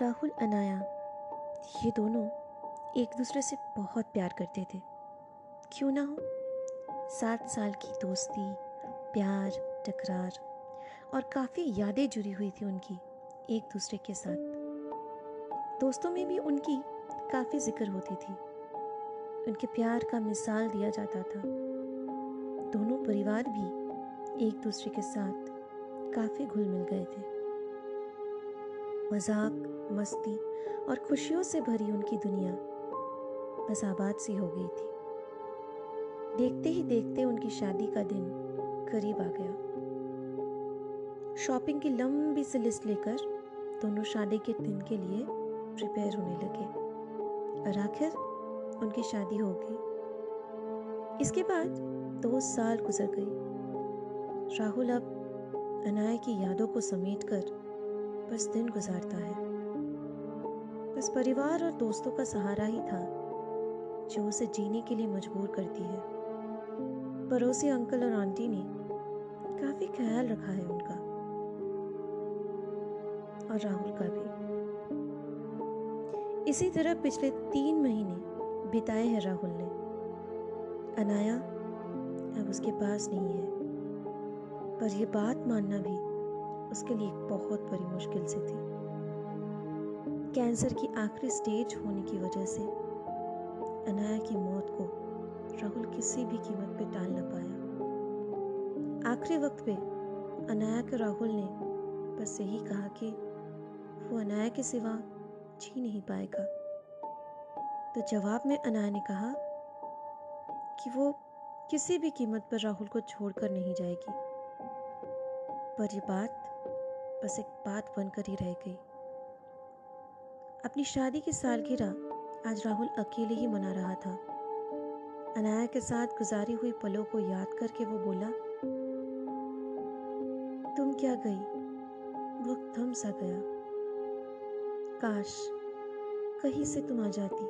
राहुल, अनाया, ये दोनों एक दूसरे से बहुत प्यार करते थे। क्यों ना हो? सात साल की दोस्ती, प्यार टकरार और काफ़ी यादें जुड़ी हुई थी उनकी एक दूसरे के साथ। दोस्तों में भी उनकी काफ़ी ज़िक्र होती थी। उनके प्यार का मिसाल दिया जाता था। दोनों परिवार भी एक दूसरे के साथ काफ़ी घुल मिल गए थे। मज़ाक, मस्ती और खुशियों से भरी उनकी दुनिया बस आबाद सी हो गई थी। देखते ही देखते उनकी शादी का दिन करीब आ गया। शॉपिंग की लंबी सी लिस्ट लेकर दोनों शादी के दिन के लिए प्रिपेयर होने लगे और आखिर उनकी शादी हो गई। इसके बाद दो साल गुजर गई। राहुल अब अनाया की यादों को समेटकर बस दिन गुजारता है। बस परिवार और दोस्तों का सहारा ही था, जो उसे जीने के लिए मजबूर करती है। पड़ोसी अंकल और आंटी ने काफ़ी ख्याल रखा है उनका। और राहुल का भी। इसी तरह पिछले तीन महीने बिताए हैं राहुल ने। अनाया अब उसके पास नहीं है। पर यह बात मानना भी उसके लिए बहुत बड़ी मुश्किल से थी। कैंसर की आखिरी स्टेज होने की वजह से अनाया की मौत को राहुल किसी भी कीमत पे टाल न पाया। आखिरी वक्त पे अनाया के राहुल ने बस यही कहा कि वो अनाया के सिवा जी नहीं पाएगा। तो जवाब में अनाया ने कहा कि वो किसी भी कीमत पर राहुल को छोड़कर नहीं जाएगी। पर यह बात बस एक बात बनकर ही रह गई। अपनी शादी की सालगिरह आज राहुल अकेले ही मना रहा था। अनाया के साथ गुजारी हुई पलों को याद करके वो बोला, तुम क्या गई? वक्त थम सा गया। काश कहीं से तुम आ जाती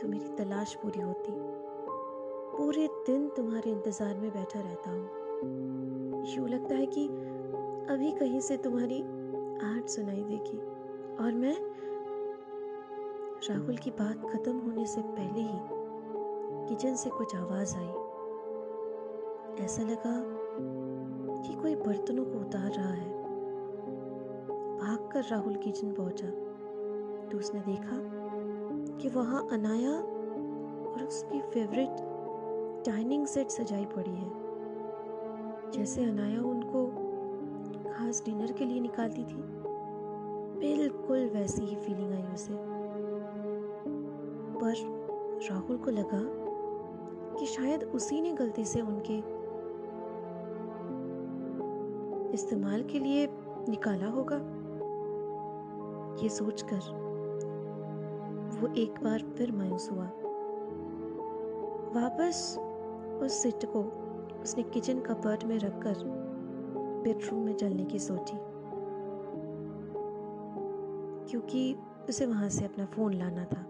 तो मेरी तलाश पूरी होती। पूरे दिन तुम्हारे इंतज़ार में बैठा रहता हूँ। यूँ लगता है कि अभी कहीं से तुम्हारी आहट सुनाई देगी। और मैं राहुल की बात खत्म होने से पहले ही किचन से कुछ आवाज़ आई। ऐसा लगा कि कोई बर्तनों को उतार रहा है। भागकर राहुल किचन पहुँचा। तो उसने देखा कि वहाँ अनाया और उसकी फेवरेट डाइनिंग सेट सजाई पड़ी है। जैसे अनाया उनको खास डिनर के लिए निकालती थी। बिल्कुल वैसी ही फीलिंग आई उसे। पर राहुल को लगा कि शायद उसी ने गलती से उनके इस्तेमाल के लिए निकाला होगा। ये सोचकर वो एक बार फिर मायूस हुआ। वापस उस सिट को उसने किचन कपबोर्ड में रखकर बेडरूम में चलने की सोची। क्योंकि उसे वहाँ से अपना फ़ोन लाना था।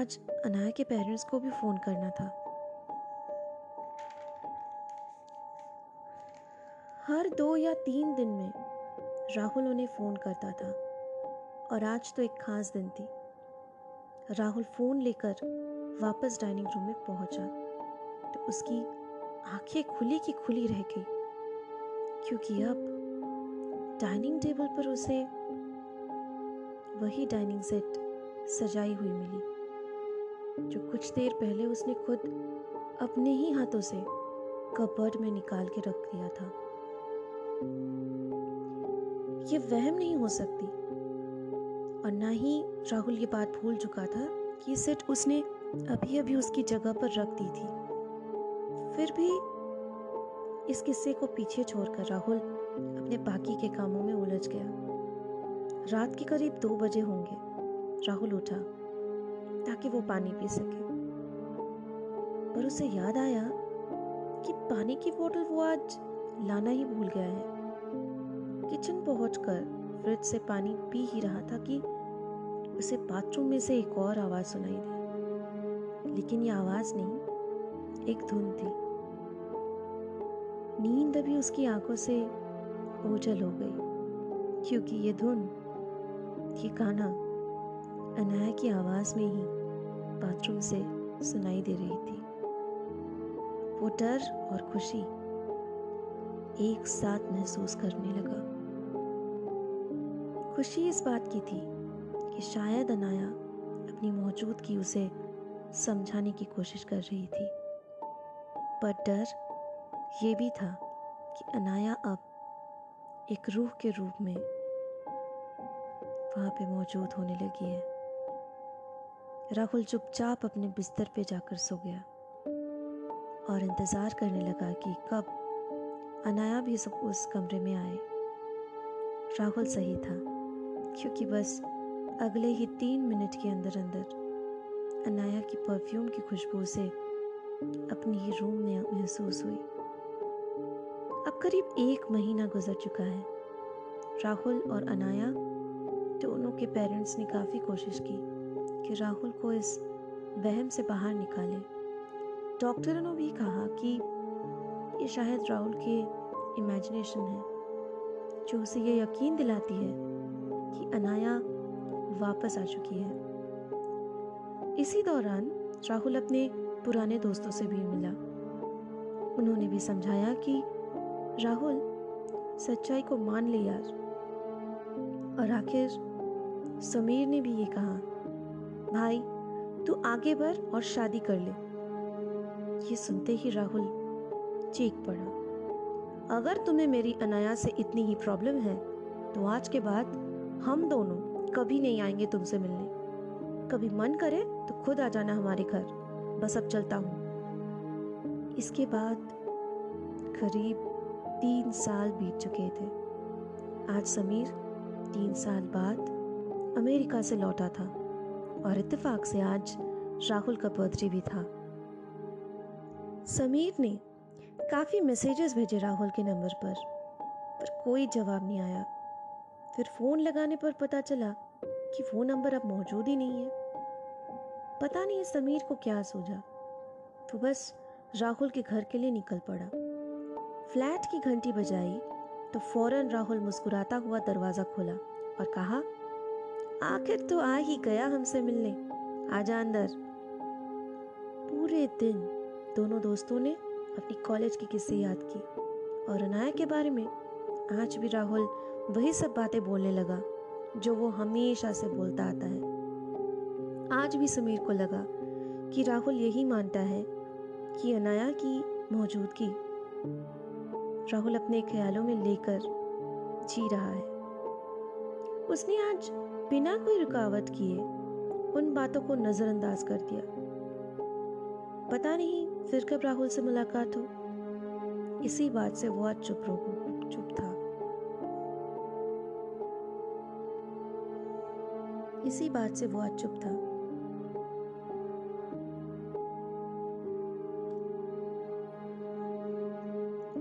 आज अनाया के पेरेंट्स को भी फ़ोन करना था। हर दो या तीन दिन में राहुल उन्हें फ़ोन करता था। और आज तो एक खास दिन थी। राहुल फ़ोन लेकर वापस डाइनिंग रूम में पहुँचा। तो उसकी आँखें खुली की खुली रह गई। क्योंकि अब डाइनिंग टेबल पर उसे वही डाइनिंग सेट सजाई हुई मिली, जो कुछ देर पहले उसने खुद अपने ही हाथों से कपबोर्ड में निकाल के रख दिया था। ये वहम नहीं हो सकती, और ना ही राहुल ये बात भूल चुका था कि सेट उसने अभी अभी उसकी जगह पर रख दी थी। फिर भी इस किस्से को पीछे छोड़कर राहुल अपने बाकी के कामों में उलझ गया। रात के करीब दो बजे होंगे। राहुल उठा, ताकि वो पानी पी सके। पर उसे याद आया कि पानी की बोतल वो आज लाना ही भूल गया है। किचन पहुंचकर फ्रिज से पानी पी ही रहा था कि उसे बाथरूम में से एक और आवाज़ सुनाई दी। लेकिन ये आवाज़ नहीं, एक धुन थी। नींद अभी उसकी आँखों से ओझल हो गई, क्योंकि ये धुन, ये गाना अनाया की आवाज़ में ही बाथरूम से सुनाई दे रही थी। वो डर और खुशी एक साथ महसूस करने लगा। खुशी इस बात की थी कि शायद अनाया अपनी मौजूदगी उसे समझाने की कोशिश कर रही थी। पर डर ये भी था कि अनाया अब एक रूह के रूप में वहाँ पे मौजूद होने लगी है। राहुल चुपचाप अपने बिस्तर पे जाकर सो गया और इंतज़ार करने लगा कि कब अनाया भी सब उस कमरे में आए। राहुल सही था, क्योंकि बस अगले ही तीन मिनट के अंदर अंदर अनाया की परफ्यूम की खुशबू से अपनी ही रूम में महसूस हुई। अब करीब एक महीना गुजर चुका है। राहुल और अनाया दोनों के पेरेंट्स ने काफ़ी कोशिश की कि राहुल को इस वहम से बाहर निकाले। डॉक्टरों ने भी कहा कि ये शायद राहुल के इमेजिनेशन है, जो उसे ये यकीन दिलाती है कि अनाया वापस आ चुकी है। इसी दौरान राहुल अपने पुराने दोस्तों से भी मिला। उन्होंने भी समझाया कि राहुल, सच्चाई को मान ले यार। और आखिर, समीर ने भी ये कहा, भाई, तू आगे बढ़ और शादी कर ले। ये सुनते ही राहुल चीख पड़ा। अगर तुम्हें मेरी अनाया से इतनी ही प्रॉब्लम है तो आज के बाद हम दोनों कभी नहीं आएँगे तुमसे मिलने। कभी मन करे तो खुद आ जाना हमारे घर। बस अब चलता हूँ। इसके बाद करीब तीन साल बीत चुके थे। आज समीर तीन साल बाद अमेरिका से लौटा था और इत्तेफाक से आज राहुल का बर्थडे भी था। समीर ने काफ़ी मैसेजेस भेजे राहुल के नंबर पर पर कोई जवाब नहीं आया। फिर फ़ोन लगाने पर पता चला कि वो नंबर अब मौजूद ही नहीं है। पता नहीं समीर को क्या सूझा तो बस राहुल के घर के लिए निकल पड़ा। फ्लैट की घंटी बजाई तो फ़ौरन राहुल मुस्कुराता हुआ दरवाज़ा खोला और कहा, आखिर तो आ ही गया हमसे मिलने। आजा अंदर। पूरे दिन दोनों दोस्तों ने अपनी कॉलेज की किस्से याद की और अनाया के बारे में आज भी राहुल वही सब बातें बोलने लगा जो वो हमेशा से बोलता आता है। आज भी समीर को लगा कि राहुल यही मानता है कि अनाया की मौजूदगी राहुल अपने ख्यालों में लेकर जी रहा है। उसने आज बिना कोई रुकावट किए उन बातों को नजरअंदाज कर दिया। पता नहीं फिर कब राहुल से मुलाकात हो। इसी बात से वो आज चुप रो चुप था। इसी बात से वो आज चुप था।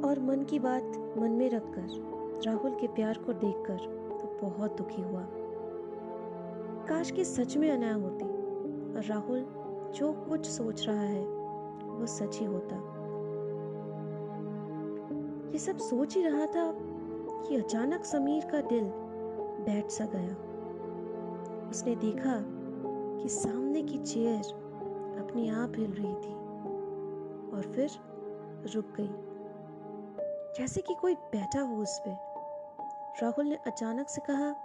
और मन की बात मन में रखकर, राहुल के प्यार को देखकर वो बहुत दुखी हुआ। काश कि सच में अनाया होती और राहुल जो कुछ सोच रहा है, वो सच ही होता। ये सब सोच ही रहा था कि अचानक समीर का दिल बैठ सा गया। उसने देखा कि सामने की चेयर अपने आप हिल रही थी और फिर रुक गई। जैसे कि कोई बैठा हो उस पर राहुल ने अचानक से कहा,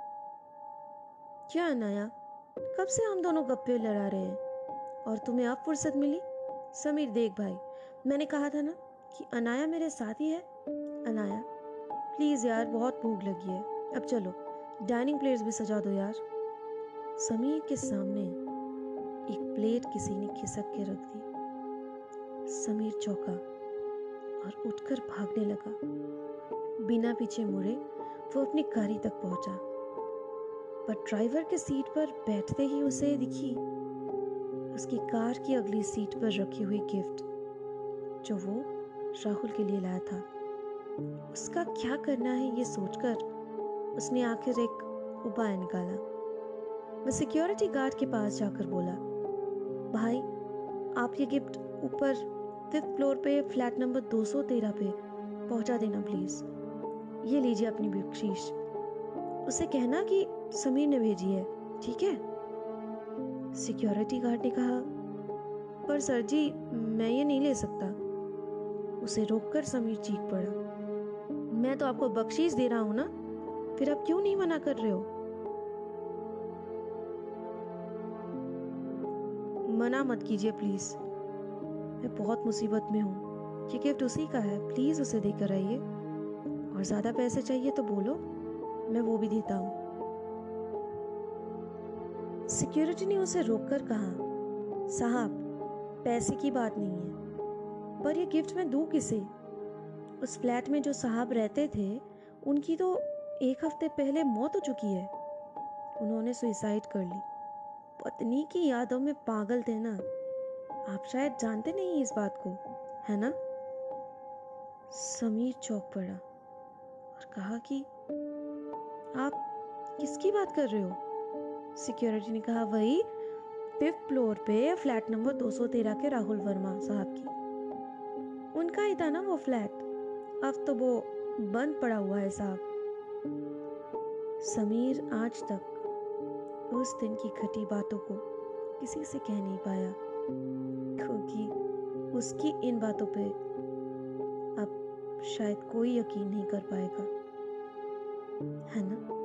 क्या अनाया कब से हम दोनों गप्पे लड़ा रहे हैं? और तुम्हें अब फुर्सत मिली? समीर, देख भाई, मैंने कहा था ना कि अनाया मेरे साथ ही है। अनाया, प्लीज़ यार, बहुत भूख लगी है। अब चलो, डाइनिंग प्लेट्स भी सजा दो यार। समीर के सामने एक प्लेट किसी ने खिसक के रख दी। समीर चौका। और उठकर भागने लगा। बिना पीछे मुड़े वो अपनी गाड़ी तक पहुँचा। पर ड्राइवर के सीट पर बैठते ही उसे दिखी उसकी कार की अगली सीट पर रखी हुई गिफ्ट, जो वो राहुल के लिए लाया था। उसका क्या करना है ये सोचकर उसने आखिर एक उपाय निकाला। वह सिक्योरिटी गार्ड के पास जाकर बोला, भाई, आप ये गिफ्ट ऊपर फिफ्थ फ्लोर पे फ्लैट नंबर 213 पे पहुँचा देना प्लीज़ ये लीजिए अपनी बख्शीश। उसे कहना कि समीर ने भेजी है, ठीक है? सिक्योरिटी गार्ड ने कहा, पर सर जी, मैं ये नहीं ले सकता। उसे रोककर समीर चीख पड़ा। मैं तो आपको बख्शीश दे रहा हूँ ना? फिर आप क्यों नहीं मना कर रहे हो? मना मत कीजिए प्लीज़ मैं बहुत मुसीबत में हूँ। ये गिफ्ट उसी का है। प्लीज़ उसे देकर आइए। और ज़्यादा पैसे चाहिए तो बोलो। मैं वो भी देता हूँ। सिक्योरिटी ने उसे रोककर कहा, साहब, पैसे की बात नहीं है। पर यह गिफ्ट मैं दूँ किसे? उस फ्लैट में जो साहब रहते थे, उनकी तो एक हफ़्ते पहले मौत हो चुकी है। उन्होंने सुइसाइड कर ली। पत्नी की यादों में पागल थे ना। आप शायद जानते नहीं इस बात को, है ना? समीर चौक पड़ा और कहा कि, आप किसकी बात कर रहे हो? सिक्योरिटी ने कहा, वही फिफ्थ फ्लोर पे फ्लैट नंबर 213 के राहुल वर्मा साहब की। उनका ही था ना वो फ्लैट। अब तो वो बंद पड़ा हुआ है साहब। समीर आज तक उस दिन की घटी बातों को किसी से कह नहीं पाया। क्योंकि उसकी इन बातों पे अब शायद कोई यकीन नहीं कर पाएगा। है ना?